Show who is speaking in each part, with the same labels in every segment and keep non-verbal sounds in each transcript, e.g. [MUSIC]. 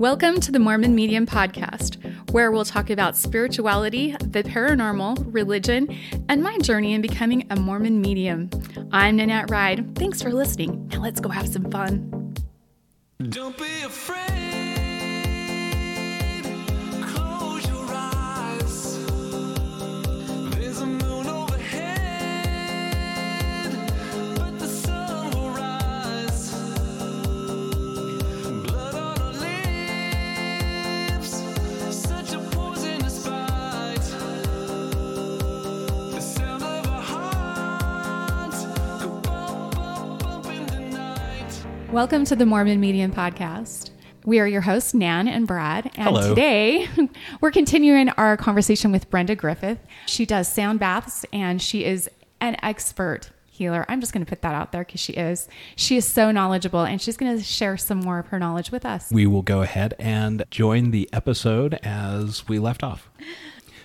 Speaker 1: Welcome to the Mormon Medium Podcast, where we'll talk about spirituality, the paranormal, religion, and my journey in becoming a Mormon medium. I'm Nanette Ride. Thanks for listening. Now let's go have some fun.
Speaker 2: Don't be afraid.
Speaker 1: Welcome to the Mormon Medium Podcast. We are your hosts, Nan and Brad. And
Speaker 3: Hello.
Speaker 1: today [LAUGHS] we're continuing our conversation with Brenda Griffith. She does sound baths and she is an expert healer. I'm just going to put that out there because she is. She is so knowledgeable and she's going to share some more of her knowledge with us.
Speaker 3: we will go ahead and join the episode as we left off.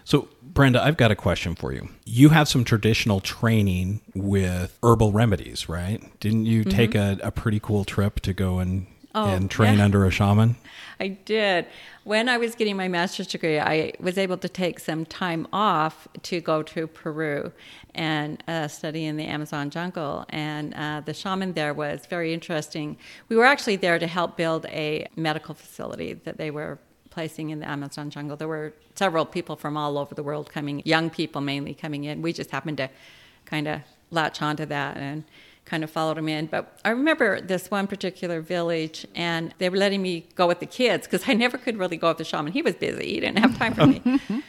Speaker 3: So, Brenda, I've got a question for you. You have some traditional training with herbal remedies, right? Didn't you take a, a pretty cool trip to go and,
Speaker 4: Oh,
Speaker 3: and train
Speaker 4: yeah.
Speaker 3: under a shaman?
Speaker 4: I did. When I was getting my master's degree, I was able to take some time off to go to Peru and uh, study in the Amazon jungle. And uh, the shaman there was very interesting. We were actually there to help build a medical facility that they were placing in the Amazon jungle. There were several people from all over the world coming, young people mainly coming in. We just happened to kind of latch onto that and kind of followed them in. But I remember this one particular village, and they were letting me go with the kids because I never could really go with the shaman. He was busy, he didn't have time for me. [LAUGHS]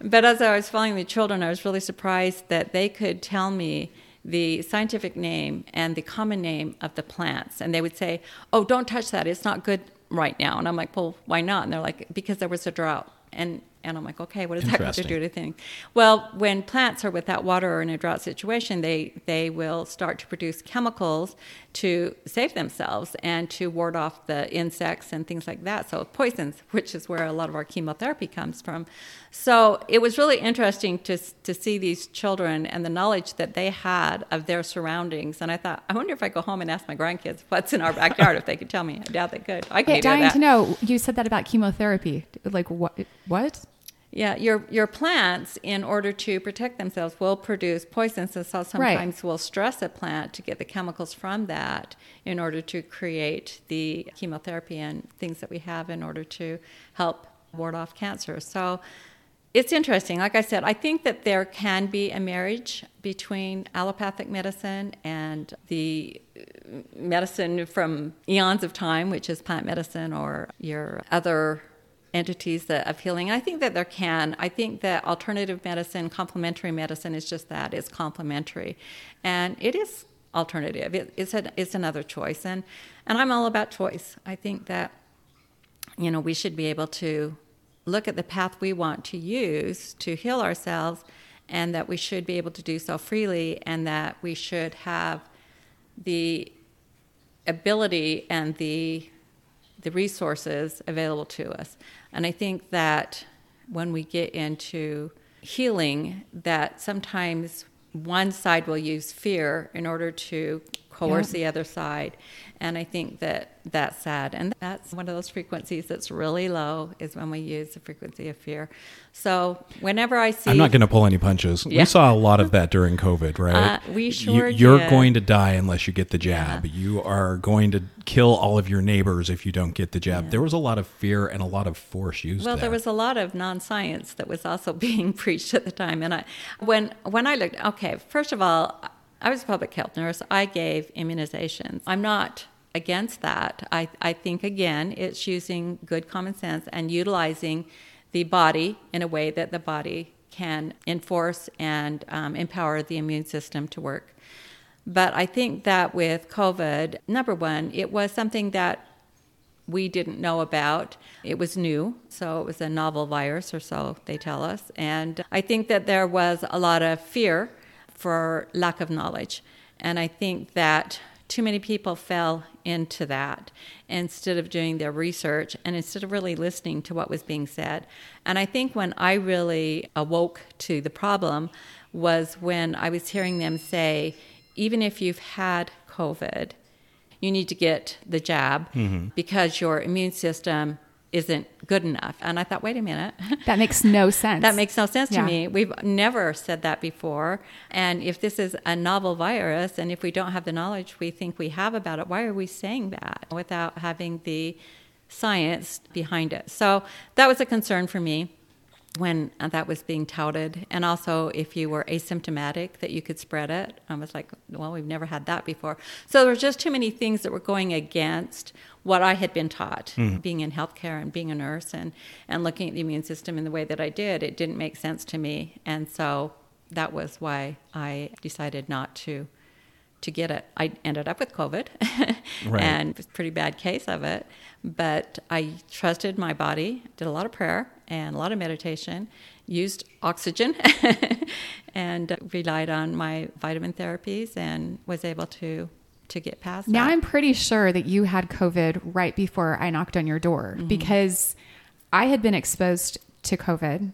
Speaker 4: but as I was following the children, I was really surprised that they could tell me the scientific name and the common name of the plants. And they would say, Oh, don't touch that. It's not good right now. And I'm like, Well, why not? And they're like, Because there was a drought. And and I'm like, okay, what does that got to do to things? Well, when plants are without water or in a drought situation, they they will start to produce chemicals to save themselves and to ward off the insects and things like that. So poisons, [LAUGHS] which is where a lot of our chemotherapy comes from. So it was really interesting to to see these children and the knowledge that they had of their surroundings. And I thought, I wonder if I go home and ask my grandkids what's in our backyard if they could tell me. I doubt they could. I
Speaker 1: Okay,
Speaker 4: can't do
Speaker 1: dying
Speaker 4: that.
Speaker 1: to know. You said that about chemotherapy. Like what? What?
Speaker 4: Yeah, your your plants, in order to protect themselves, will produce poisons, and so sometimes will stress a plant to get the chemicals from that in order to create the chemotherapy and things that we have in order to help ward off cancer. So it's interesting. Like I said, I think that there can be a marriage between allopathic medicine and the medicine from eons of time, which is plant medicine or your other entities that, of healing. I think that there can. I think that alternative medicine, complementary medicine, is just that. It's complementary, and it is alternative. It, it's a, it's another choice, and and I'm all about choice. I think that you know we should be able to look at the path we want to use to heal ourselves, and that we should be able to do so freely, and that we should have the ability and the the resources available to us. And I think that when we get into healing, that sometimes one side will use fear in order to coerce
Speaker 1: Yeah.
Speaker 4: the other side. And I think that that's sad. And that's one of those frequencies that's really low is when we use the frequency of fear. So whenever I see
Speaker 3: I'm not going to pull any punches.
Speaker 4: Yeah.
Speaker 3: We saw a lot of that during COVID, right?
Speaker 4: Uh, we sure
Speaker 3: you, are
Speaker 4: did.
Speaker 3: going to die unless you get the jab. You are going to kill all of your neighbors if you don't get the jab. There was a lot of fear and a lot of force used
Speaker 4: Well,
Speaker 3: there.
Speaker 4: there was a lot of non-science that was also [LAUGHS] being preached at the time, and I, when when I looked, okay, first of all, I was a public health nurse. I gave immunizations. I'm not against that. I I think again, it's using good common sense and utilizing the body in a way that the body can enforce and um, empower the immune system to work. But I think that with COVID, number one, it was something that we didn't know about. It was new, so it was a novel virus, or so they tell us. And I think that there was a lot of fear for lack of knowledge. And I think that too many people fell into that instead of doing their research and instead of really listening to what was being said. And I think when I really awoke to the problem was when I was hearing them say, even if you've had COVID, you need to get the jab mm-hmm. because your immune system isn't good enough. And I thought, wait a minute. [LAUGHS]
Speaker 1: That makes no sense.
Speaker 4: That makes no sense to me. We've never said that before. And if this is a novel virus, and if we don't have the knowledge we think we have about it, why are we saying that without having the science behind it? So that was a concern for me when uh, that was being touted. And also, if you were asymptomatic, that you could spread it. I was like, well, we've never had that before. So there were just too many things that were going against what I had been taught, mm-hmm. being in healthcare and being a nurse and, and looking at the immune system in the way that I did. It didn't make sense to me. And so that was why I decided not to to get it. I ended up with COVID, [LAUGHS]
Speaker 3: Right.
Speaker 4: and it was a pretty bad case of it. But I trusted my body, did a lot of prayer and a lot of meditation, used oxygen, [LAUGHS] and relied on my vitamin therapies, and was able to to get past
Speaker 1: Now
Speaker 4: that.
Speaker 1: I'm pretty sure that you had COVID right before I knocked on your door
Speaker 4: Mm-hmm.
Speaker 1: because I had been exposed to COVID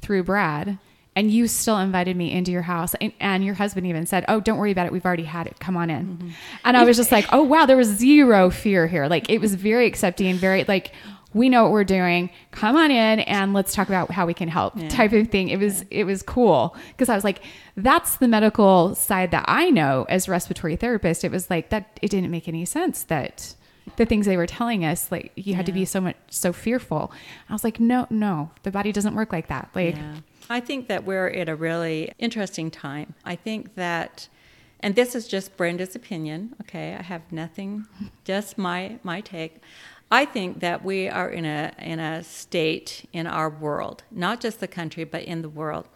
Speaker 1: through Brad and you still invited me into your house and, and your husband even said, "Oh, don't worry about it. We've already had it. Come on in."
Speaker 4: Mm-hmm.
Speaker 1: And I was just like, "Oh, wow, there was zero fear here. Like it was very accepting, very like we know what we're doing. Come on in and let's talk about how we can help." type of thing. It was it was cool because I was like, that's the medical side that I know as a respiratory therapist. It was like that it didn't make any sense that the things they were telling us like you had to be so much so fearful. I was like, "No, no. The body doesn't work like that." Like
Speaker 4: Yeah. I think that we're at a really interesting time. I think that, and this is just Brenda's opinion. Okay, I have nothing, just my my take. I think that we are in a in a state in our world, not just the country, but in the world,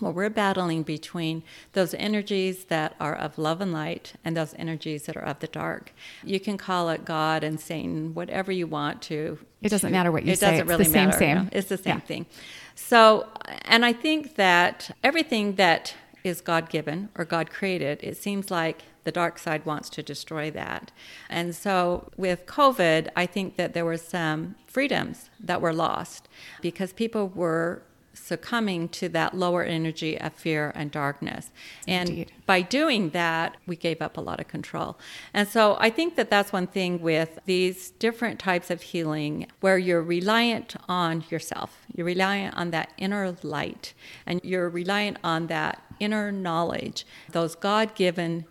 Speaker 4: well, we're battling between those energies that are of love and light and those energies that are of the dark. You can call it God and Satan, whatever you want to.
Speaker 1: It doesn't
Speaker 4: to-
Speaker 1: matter what you
Speaker 4: it
Speaker 1: say.
Speaker 4: doesn't
Speaker 1: It's
Speaker 4: really
Speaker 1: the same,
Speaker 4: matter.
Speaker 1: same.
Speaker 4: no. It's the same
Speaker 1: Yeah.
Speaker 4: thing. So, and I think that everything that is God given or God created, it seems like the dark side wants to destroy that. And so with COVID, I think that there were some freedoms that were lost because people were succumbing to that lower energy of fear and darkness. And
Speaker 1: Indeed.
Speaker 4: by doing that, we gave up a lot of control. And so I think that that's one thing with these different types of healing where you're reliant on yourself. You're reliant on that inner light and you're reliant on that inner knowledge, those God given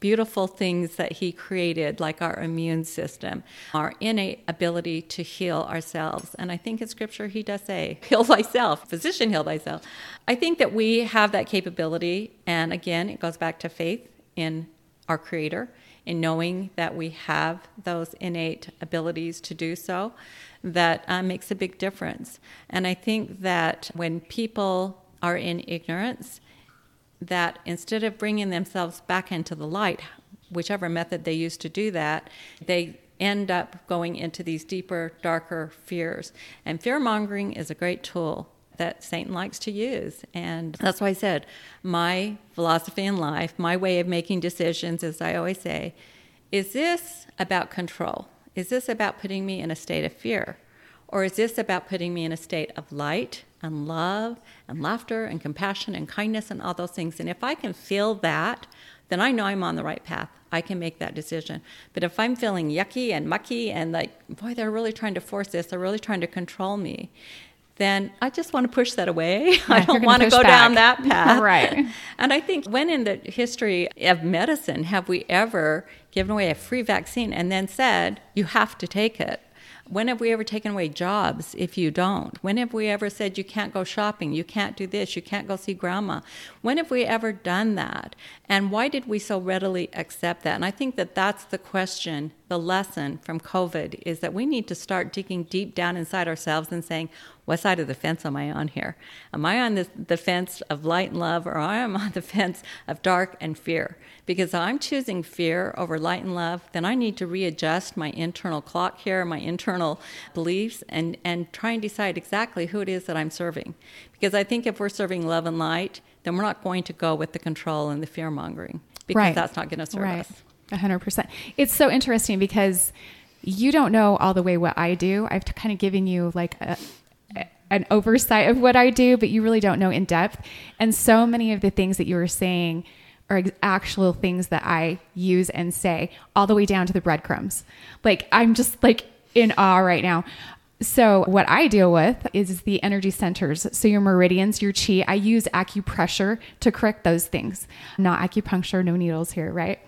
Speaker 4: beautiful things that he created, like our immune system, our innate ability to heal ourselves. And I think in scripture he does say, [LAUGHS] heal thyself, physician, heal thyself. I think that we have that capability. And again, it goes back to faith in our creator, in knowing that we have those innate abilities to do so, that uh, makes a big difference. And I think that when people are in ignorance, that instead of bringing themselves back into the light, whichever method they use to do that, they end up going into these deeper, darker fears. And fear mongering is a great tool that Satan likes to use. And that's why I said my philosophy in life, my way of making decisions, as I always say, is this about control? Is this about putting me in a state of fear? Or is this about putting me in a state of light and love and laughter and compassion and kindness and all those things? And if I can feel that, then I know I'm on the right path. I can make that decision. But if I'm feeling yucky and mucky and like, boy, they're really trying to force this, they're really trying to control me, then I just want to push that away. [LAUGHS] I don't want to go down that path. [LAUGHS]
Speaker 1: Right. [LAUGHS]
Speaker 4: And I think when in the history of medicine have we ever given away a free vaccine and then said, you have to take it? When have we ever taken away jobs if you don't? When have we ever said you can't go shopping, you can't do this, you can't go see grandma? When have we ever done that? And why did we so readily accept that? And I think that that's the question, the lesson from COVID is that we need to start digging deep down inside ourselves and saying, what side of the fence am I on here? Am I on the, the fence of light and love, or am I on the [LAUGHS] fence of dark and fear? Because if I'm choosing fear over light and love, then I need to readjust my internal clock here, my internal beliefs, and, and try and decide exactly who it is that I'm serving. Because I think if we're serving love and light, then we're not going to go with the control and the fear mongering, because
Speaker 1: Right.
Speaker 4: that's not going to serve
Speaker 1: right.
Speaker 4: us.
Speaker 1: A hundred percent. It's so interesting because you don't know all the way what I do. I've kind of given you like a, an oversight of what I do, but you really don't know in depth. And so many of the things that you were saying are actual things that I use and say, all the way down to the breadcrumbs. Like I'm just like in awe right now. So, what I deal with is the energy centers. So, your meridians, your chi. I use acupressure to correct those things, not acupuncture, no needles here, right?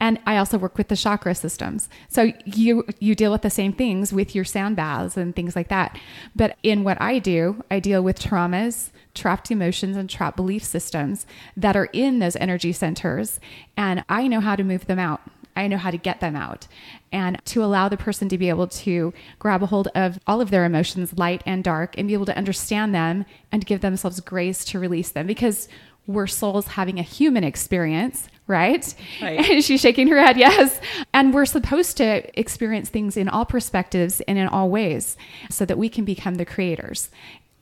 Speaker 1: And I also work with the chakra systems. So you you deal with the same things with your sound baths and things like that. But in what I do, I deal with traumas, trapped emotions and trapped belief systems that are in those energy centers and I know how to move them out. I know how to get them out and to allow the person to be able to grab a hold of all of their emotions, light and dark, and be able to understand them and give themselves grace to release them because we're souls having a human experience, right?
Speaker 4: Right.
Speaker 1: And [LAUGHS] she's shaking her head, yes. And we're supposed to experience things in all perspectives and in all ways so that we can become the creators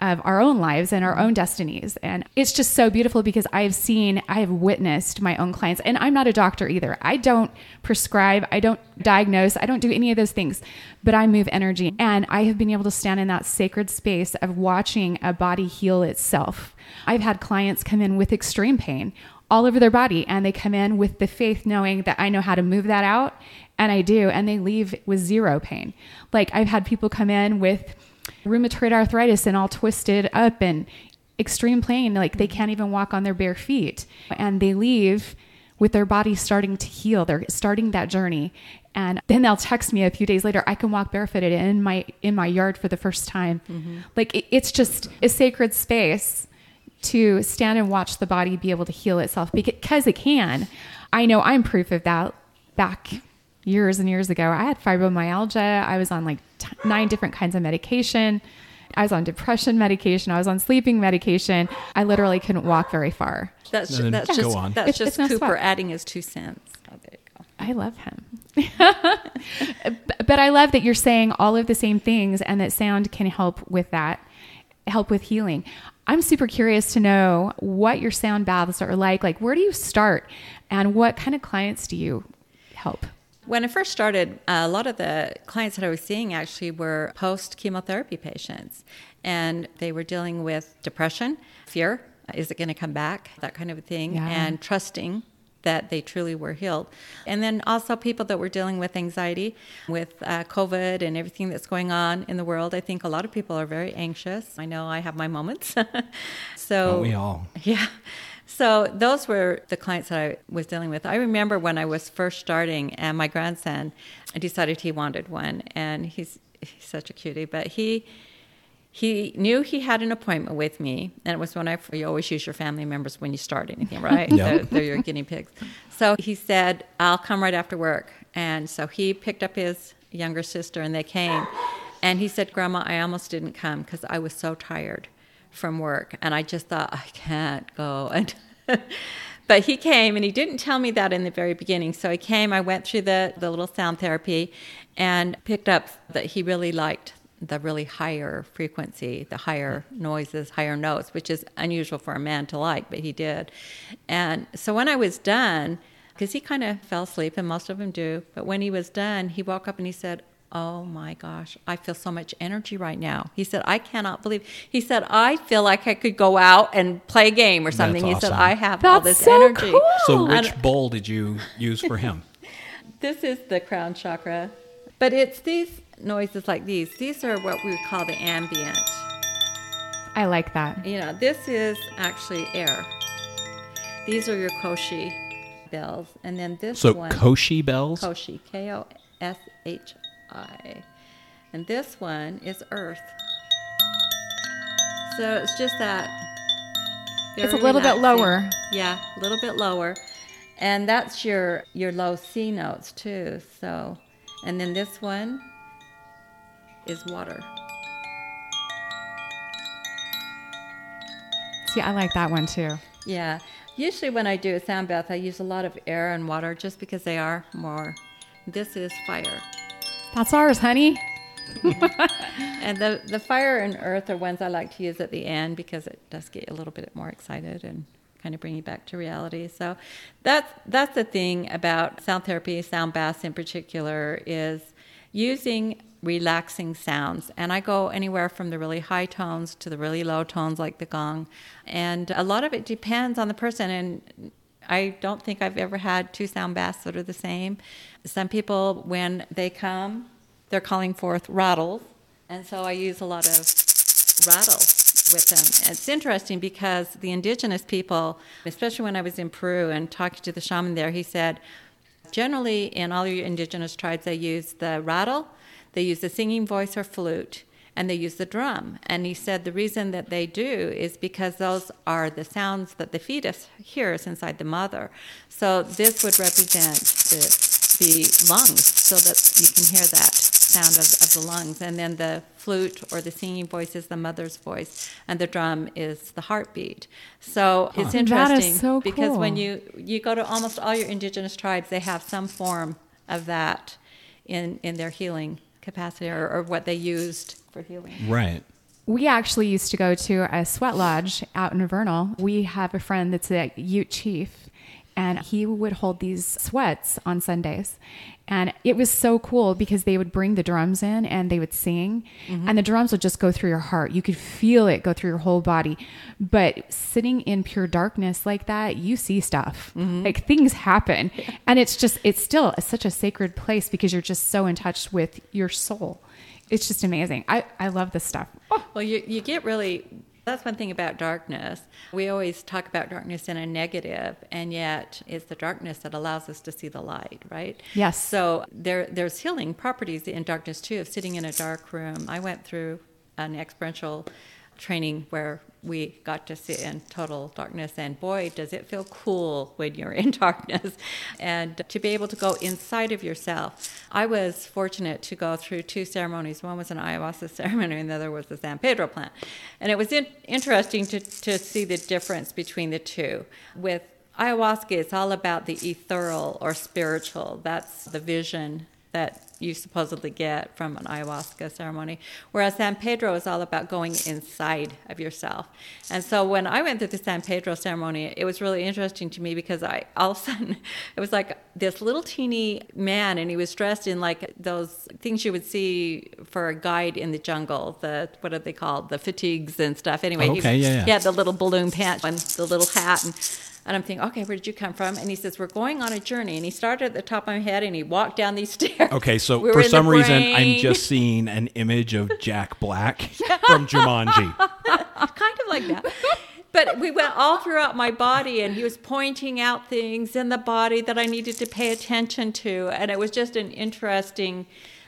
Speaker 1: of our own lives and our mm-hmm. own destinies. And it's just so beautiful because I have seen, I have witnessed my own clients, and I'm not a doctor either. I don't prescribe, I don't diagnose, I don't do any of those things, but I move energy. And I have been able to stand in that sacred space of watching a body heal itself. I've had clients come in with extreme pain all over their body, and they come in with the faith knowing that I know how to move that out. And I do, and they leave with zero pain. Like I've had people come in with rheumatoid arthritis and all twisted up and extreme pain like they can't even walk on their bare feet and they leave with their body starting to heal they're starting that journey and then they'll text me a few days later i can walk barefooted in my in my yard for the first time mm-hmm. like it, it's just a sacred space to stand and watch the body be able to heal itself because it can i know i'm proof of that back years and years ago i had fibromyalgia i was on like t- nine different kinds of medication i was on depression medication i was on sleeping medication i literally couldn't walk very far
Speaker 4: That's
Speaker 3: And then
Speaker 4: that's
Speaker 3: go
Speaker 4: just
Speaker 3: on.
Speaker 4: that's
Speaker 1: It's-
Speaker 4: just
Speaker 1: it's
Speaker 4: Cooper
Speaker 1: sweat.
Speaker 4: adding his two cents. Oh, there you go.
Speaker 1: I love him. [LAUGHS] but I love that you're saying all of the same things and that sound can help with that, help with healing. I'm super curious to know what your sound baths are like. Like, where do you start and what kind of clients do you help?
Speaker 4: When I first started, a lot of the clients that I was seeing actually were post chemotherapy patients, and they were dealing with depression, fear is it going to come back, that kind of a thing,
Speaker 1: Yeah.
Speaker 4: and trusting that they truly were healed. And then also people that were dealing with anxiety, with uh, COVID and everything that's going on in the world. I think a lot of people are very anxious. I know I have my moments. [LAUGHS] so
Speaker 3: Don't we all?
Speaker 4: yeah. So those were the clients that I was dealing with. I remember when I was first starting, and my grandson decided he wanted one, and he's he's such a cutie. But he he knew he had an appointment with me, and it was when I you always use your family members when you start anything, [LAUGHS] right?
Speaker 3: Yeah.
Speaker 4: they're, they're your guinea pigs. So he said, "I'll come right after work," and so he picked up his younger sister, and they came. And he said, "Grandma, I almost didn't come because I was so tired." from work and I just thought I can't go [LAUGHS] and but he came and he didn't tell me that in the very beginning so he came I went through the the little sound therapy and picked up that he really liked the really higher frequency the higher noises higher notes which is unusual for a man to like but he did and so when I was done because he kind of fell asleep and most of them do but when he was done he woke up and he said Oh my gosh, I feel so much energy right now. He said, I cannot believe. He said, I feel like I could go out and play a game or something. He said. I have all this
Speaker 1: so
Speaker 4: energy.
Speaker 1: cool.
Speaker 3: So, which bowl did you use for him? [LAUGHS]
Speaker 4: this is the crown chakra. But it's these noises like these. These are what we would call the ambient.
Speaker 1: I like that.
Speaker 4: You know, this is actually air. These are your koshi bells. And then this
Speaker 3: So,
Speaker 4: one.
Speaker 3: Koshi bells?
Speaker 4: Koshi, K O S H I. And this one is Earth. So it's just that.
Speaker 1: It's a
Speaker 4: very
Speaker 1: little bit lower.
Speaker 4: Yeah, a little bit lower. And that's your your low C notes too. So, and then this one is water.
Speaker 1: See, I like that one too.
Speaker 4: Yeah. Usually when I do a sound bath, I use a lot of air and water just because they are more. This is fire.
Speaker 1: That's ours, honey. [LAUGHS]
Speaker 4: And the, the fire and earth are ones I like to use at the end because it does get a little bit more excited and kind of bring you back to reality. So that's that's the thing about sound therapy, sound baths in particular, is using relaxing sounds. And I go anywhere from the really high tones to the really low tones like the gong. And a lot of it depends on the person and I don't think I've ever had two sound baths that are the same. Some people, when they come, they're calling forth rattles. And so I use a lot of rattles with them. It's interesting because the indigenous people, especially when I was in Peru and talking to the shaman there, he said, generally in all your indigenous tribes, they use the rattle, they use the singing voice or flute, and they use the drum. And he said the reason that they do is because those are the sounds that the fetus hears inside the mother. So this would represent the, the lungs so that you can hear that sound of, of the lungs. And then the flute or the singing voice is the mother's voice, and the drum is the heartbeat. So it's
Speaker 1: That is
Speaker 4: interesting
Speaker 1: so
Speaker 4: because when you you go to almost all your indigenous tribes, they have some form of that in in their healing capacity or, or what they used for healing.
Speaker 3: Right.
Speaker 1: We actually used to go to a sweat lodge out in Vernal. We have a friend that's a Ute chief, and he would hold these sweats on Sundays. And it was so cool because they would bring the drums in and they would sing, mm-hmm. and the drums would just go through your heart. You could feel it go through your whole body. But sitting in pure darkness like that, you see stuff. Mm-hmm. Like things happen. [LAUGHS] And it's just, it's still such a sacred place because you're just so in touch with your soul. It's just amazing. I, I love this stuff.
Speaker 4: Oh, well, you you get really. That's one thing about darkness. We always talk about darkness in a negative, and yet it's the darkness that allows us to see the light, right?
Speaker 1: Yes.
Speaker 4: So there, there's healing properties in darkness too. Of sitting in a dark room, I went through an experiential training where we got to sit in total darkness and boy does it feel cool when you're in [LAUGHS] darkness. And to be able to go inside of yourself. I was fortunate to go through two ceremonies. One was an ayahuasca [LAUGHS] ceremony and the other was the san pedro plant. And it was in- interesting to, to see the difference between the two. With ayahuasca it's all about the ethereal or spiritual. That's the vision that you supposedly get from an ayahuasca ceremony. Whereas San Pedro is all about going inside of yourself. And so when I went through the San Pedro ceremony, it was really interesting to me because I all of a sudden [LAUGHS] it was like this little teeny man and he was dressed in like those things you would see for a guide in the jungle, the what are they called? The fatigues and stuff. Anyway, oh, he-
Speaker 3: Okay, yeah, yeah.
Speaker 4: he had the little balloon pants and the little hat and and I'm thinking, okay, where did you come from? And he says, we're going on a journey. And he started at the top of my head and he walked down these [LAUGHS] stairs.
Speaker 3: Okay, so
Speaker 4: We
Speaker 3: for some reason, I'm just [LAUGHS] seeing an image of Jack Black [LAUGHS] from Jumanji.
Speaker 4: kind of like that. But we went all throughout my body, and he was pointing out things in the body that I needed to pay attention to. And it was just an interesting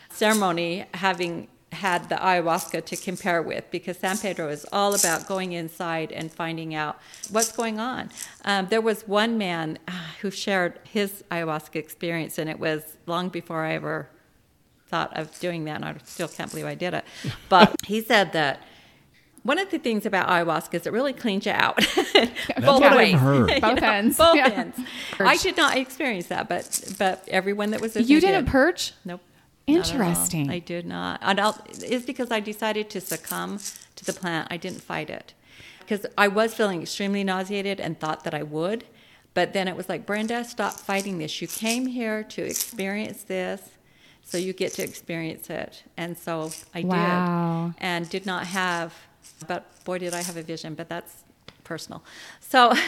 Speaker 4: ceremony having had the ayahuasca to compare with because San Pedro is all about going inside and finding out what's going on. Um, there was one man ah, who shared his ayahuasca experience, and it was long before I ever thought of doing that, and I still can't believe I did it. [LAUGHS] But he said that one of the things about ayahuasca is it really cleans you out. [LAUGHS] Both ways. [LAUGHS]
Speaker 1: Both
Speaker 4: know,
Speaker 1: ends.
Speaker 4: Both
Speaker 1: Yeah.
Speaker 4: ends. I did not experience that, but but everyone that was
Speaker 1: You didn't
Speaker 4: did.
Speaker 1: purge?
Speaker 4: Nope. Not at all.
Speaker 1: Interesting.
Speaker 4: I did not. And I'll, it's because I decided to succumb to the plant. I didn't fight it because I was feeling extremely nauseated and thought that I would. But then it was like, Brenda, stop fighting this. You came here to experience this, so you get to experience it. And so I
Speaker 1: Wow.
Speaker 4: did, and did not have. But boy, did I have a vision. But that's personal. So. [LAUGHS]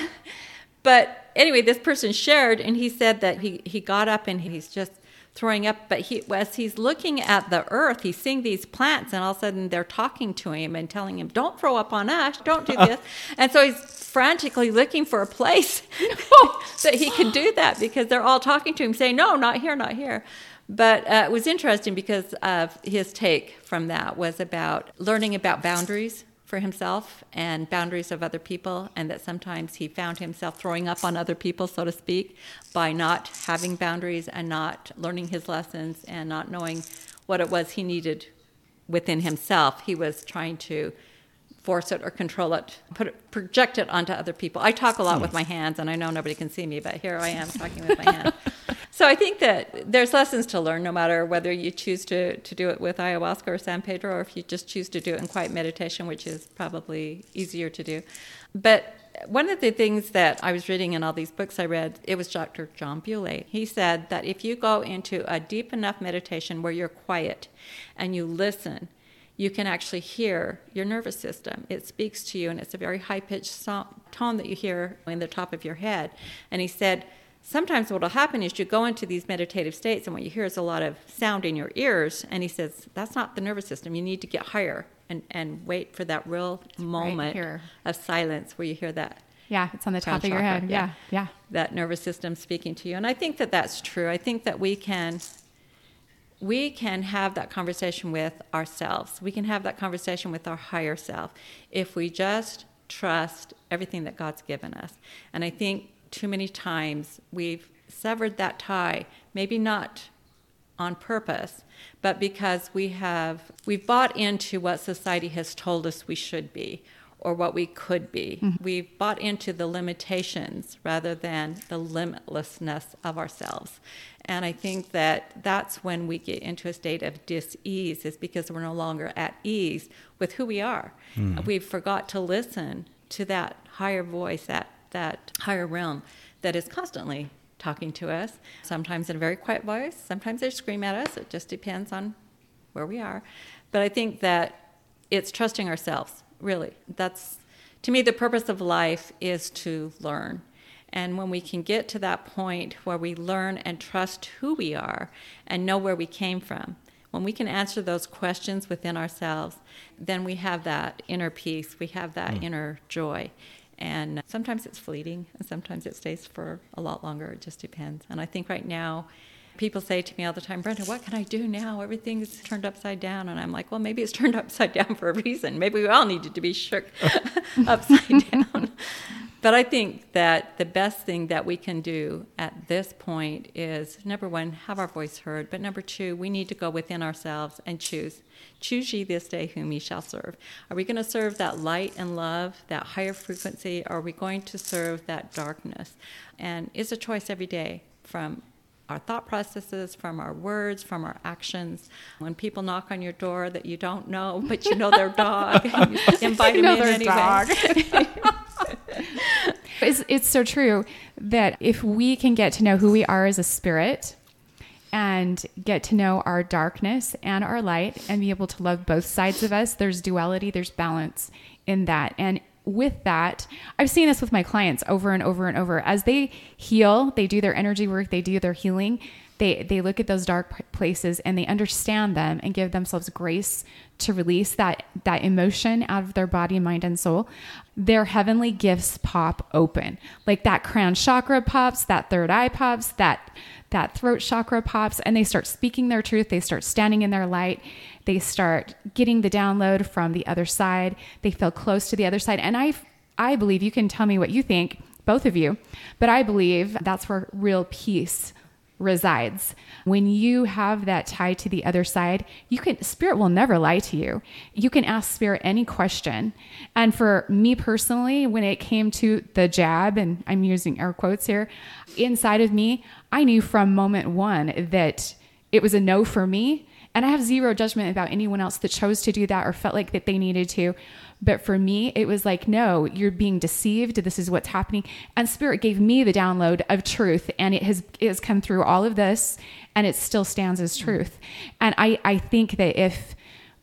Speaker 4: But anyway, this person shared, and he said that he, he got up and he's just throwing up. But he, as he's looking at the earth, he's seeing these plants, and all of a sudden they're talking to him and telling him, "Don't throw up on us, don't do this." [LAUGHS] and so he's frantically looking for a place [LAUGHS] [LAUGHS] that he can do that because they're all talking to him, saying, "No, not here, not here." But uh, it was interesting because of his take from that was about learning about boundaries for himself and boundaries of other people, and that sometimes he found himself throwing up on other people, so to speak, by not having boundaries and not learning his lessons and not knowing what it was he needed within himself. He was trying to force it or control it, put it, project it onto other people. I talk a lot hmm. with my hands, and I know nobody can see me, but here I am talking with my hands. [LAUGHS] So I think that there's lessons to learn, no matter whether you choose to, to do it with ayahuasca or San Pedro, or if you just choose to do it in quiet meditation, which is probably easier to do. But one of the things that I was reading in all these books I read, it was Dr. John Beaulieu. He said that if you go into a deep enough meditation where you're quiet and you listen, you can actually hear your nervous system. It speaks to you, and it's a very high pitched tone that you hear in the top of your head. And he said, sometimes what will happen is you go into these meditative states and what you hear is a lot of sound in your ears and he says that's not the nervous system you need to get higher and, and wait for that real moment
Speaker 1: here.
Speaker 4: of silence where you hear that
Speaker 1: Yeah, it's on the top of your
Speaker 4: chakra,
Speaker 1: head. Yeah, yeah.
Speaker 4: that nervous system speaking to you and i think that that's true i think that we can we can have that conversation with ourselves we can have that conversation with our higher self if we just trust everything that god's given us and i think too many times. We've severed that tie maybe not on purpose but because we have we've bought into what society has told us we should be or what we could be. Mm-hmm. We've bought into the limitations rather than the limitlessness of ourselves. And i think that that's when we get into a state of dis-ease is because we're no longer at ease with who we are. Mm-hmm. We've forgot to listen to that higher voice that that higher realm that is constantly talking to us, sometimes in a very quiet voice, sometimes they scream at us. It just depends on where we are. But I think that it's trusting ourselves, really. That's, to me, the purpose of life is to learn. And when we can get to that point where we learn and trust who we are and know where we came from, when we can answer those questions within ourselves, then we have that inner peace, we have that hmm. inner joy. And sometimes it's fleeting, and sometimes it stays for a lot longer. It just depends. And I think right now, people say to me all the time, Brenda, what can I do now? Everything's turned upside down. And I'm like, well, maybe it's turned [LAUGHS] upside down for a reason. Maybe we all needed to be shook [LAUGHS] upside [LAUGHS] down. But I think that the best thing that we can do at this point is number one, have our voice heard. But number two, we need to go within ourselves and choose. Choose ye this day whom ye shall serve. Are we going to serve that light and love, that higher frequency? Or are we going to serve that darkness? And it's a choice every day from our thought processes, from our words, from our actions. When people knock on your door that you don't know, but you know their dog, and [LAUGHS] you invite
Speaker 1: You
Speaker 4: them in anyway.
Speaker 1: dog. [LAUGHS] It's, it's so true that if we can get to know who we are as a spirit and get to know our darkness and our light and be able to love both sides of us, there's duality, there's balance in that. And with that, I've seen this with my clients over and over and over. As they heal, they do their energy work, they do their healing, they, they look at those dark places and they understand them and give themselves grace to release that, that emotion out of their body, mind, and soul. Their heavenly gifts pop open. Like that crown chakra pops, that third eye pops, that that throat chakra pops and they start speaking their truth. They start standing in their light. They start getting the download from the other side. They feel close to the other side. And I, I believe you can tell me what you think, both of you, but I believe that's where real peace resides. When you have that tie to the other side, you can spirit will never lie to you. You can ask spirit any question. And for me personally, when it came to the jab and I'm using air quotes here, inside of me, I knew from moment 1 that it was a no for me. And I have zero judgment about anyone else that chose to do that or felt like that they needed to. But for me, it was like, no, you're being deceived. This is what's happening. And Spirit gave me the download of truth, and it has it has come through all of this, and it still stands as truth. And I I think that if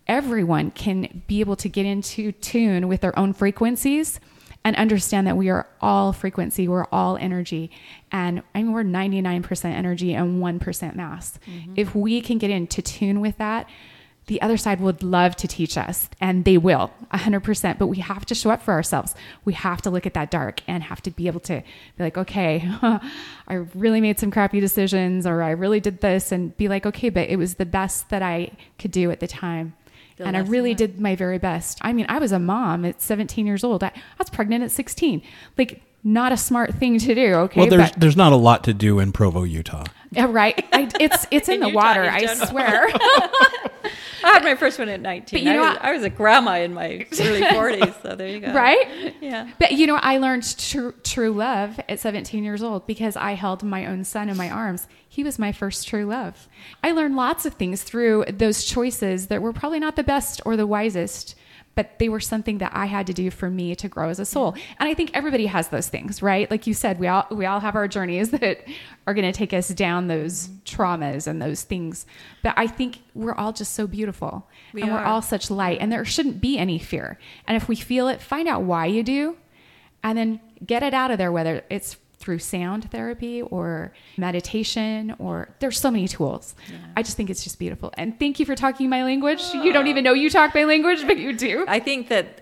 Speaker 1: everyone can be able to get into tune with their own frequencies and understand that we are all frequency, we're all energy, and I mean we're 99% energy and 1% mass. Mm-hmm. If we can get into tune with that, the other side would love to teach us and they will 100% but we have to show up for ourselves. We have to look at that dark and have to be able to be like okay [LAUGHS] i really made some crappy decisions or i really did this and be like okay but it was the best that i could do at the time.
Speaker 4: The
Speaker 1: and i really
Speaker 4: learned.
Speaker 1: did my very best. I mean i was a mom at 17 years old. I, I was pregnant at 16 like not a smart thing to do okay
Speaker 3: Well, there's
Speaker 1: but-
Speaker 3: there's not a lot to do in Provo, Utah.
Speaker 1: Yeah, right I, it's [LAUGHS] it's in,
Speaker 4: In
Speaker 1: the
Speaker 4: Utah
Speaker 1: water
Speaker 4: in
Speaker 1: i swear [LAUGHS] [LAUGHS]
Speaker 4: I had my first one at 19.
Speaker 1: But you know
Speaker 4: I, was. I was a grandma in my early 40s, so there you go.
Speaker 1: right
Speaker 4: Yeah.
Speaker 1: But you know, I learned true true love at 17 years old because I held my own son in my arms. He was my first true love. I learned lots of things through those choices that were probably not the best or the wisest, but they were something that I had to do for me to grow as a soul. And I think everybody has those things, right? Like you said, we all we all have our journeys [LAUGHS] that are going to take us down those traumas and those things. But I think we're all just so beautiful.
Speaker 4: We
Speaker 1: and we're
Speaker 4: are.
Speaker 1: all such light and there shouldn't be any fear. And if we feel it, find out why you do and then get it out of there whether it's through sound therapy or meditation or there's so many tools. I just think it's just beautiful. And thank you for talking my language. You don't even know you talk my language, but you do.
Speaker 4: I think that,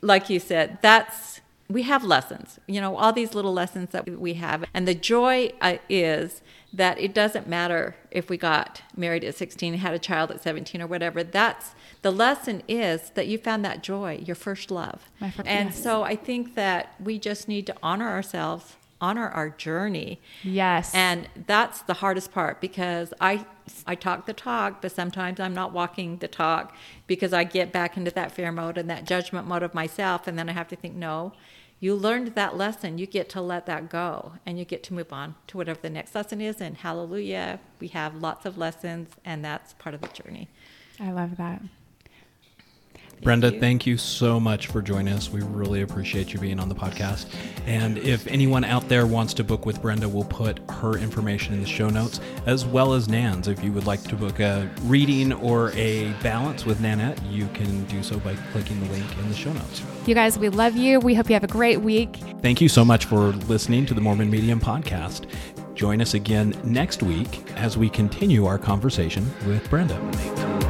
Speaker 4: like you said, that's we have lessons. You know, all these little lessons that we have, and the joy uh, is that it doesn't matter if we got married at 16, had a child at 17, or whatever. That's the lesson is that you found that joy, your first love.
Speaker 1: My fir-
Speaker 4: and
Speaker 1: yes.
Speaker 4: so I think that we just need to honor ourselves, honor our journey.
Speaker 1: Yes.
Speaker 4: And that's the hardest part because I I talk the talk, but sometimes I'm not walking the talk because I get back into that fear mode and that judgment mode of myself and then I have to think, no, you learned that lesson. You get to let that go and you get to move on to whatever the next lesson is and hallelujah, we have lots of lessons and that's part of the journey.
Speaker 1: I love that.
Speaker 3: Brenda,
Speaker 4: you.
Speaker 3: thank you so much for joining us. We really appreciate you being on the podcast. And if anyone out there wants to book with Brenda, we'll put her information in the show notes, as well as Nan's. If you would like to book a reading or a balance with Nanette, you can do so by clicking the link in the show notes.
Speaker 1: You guys, we love you. We hope you have a great week.
Speaker 3: Thank you so much for listening to the Mormon Medium podcast. Join us again next week as we continue our conversation with Brenda.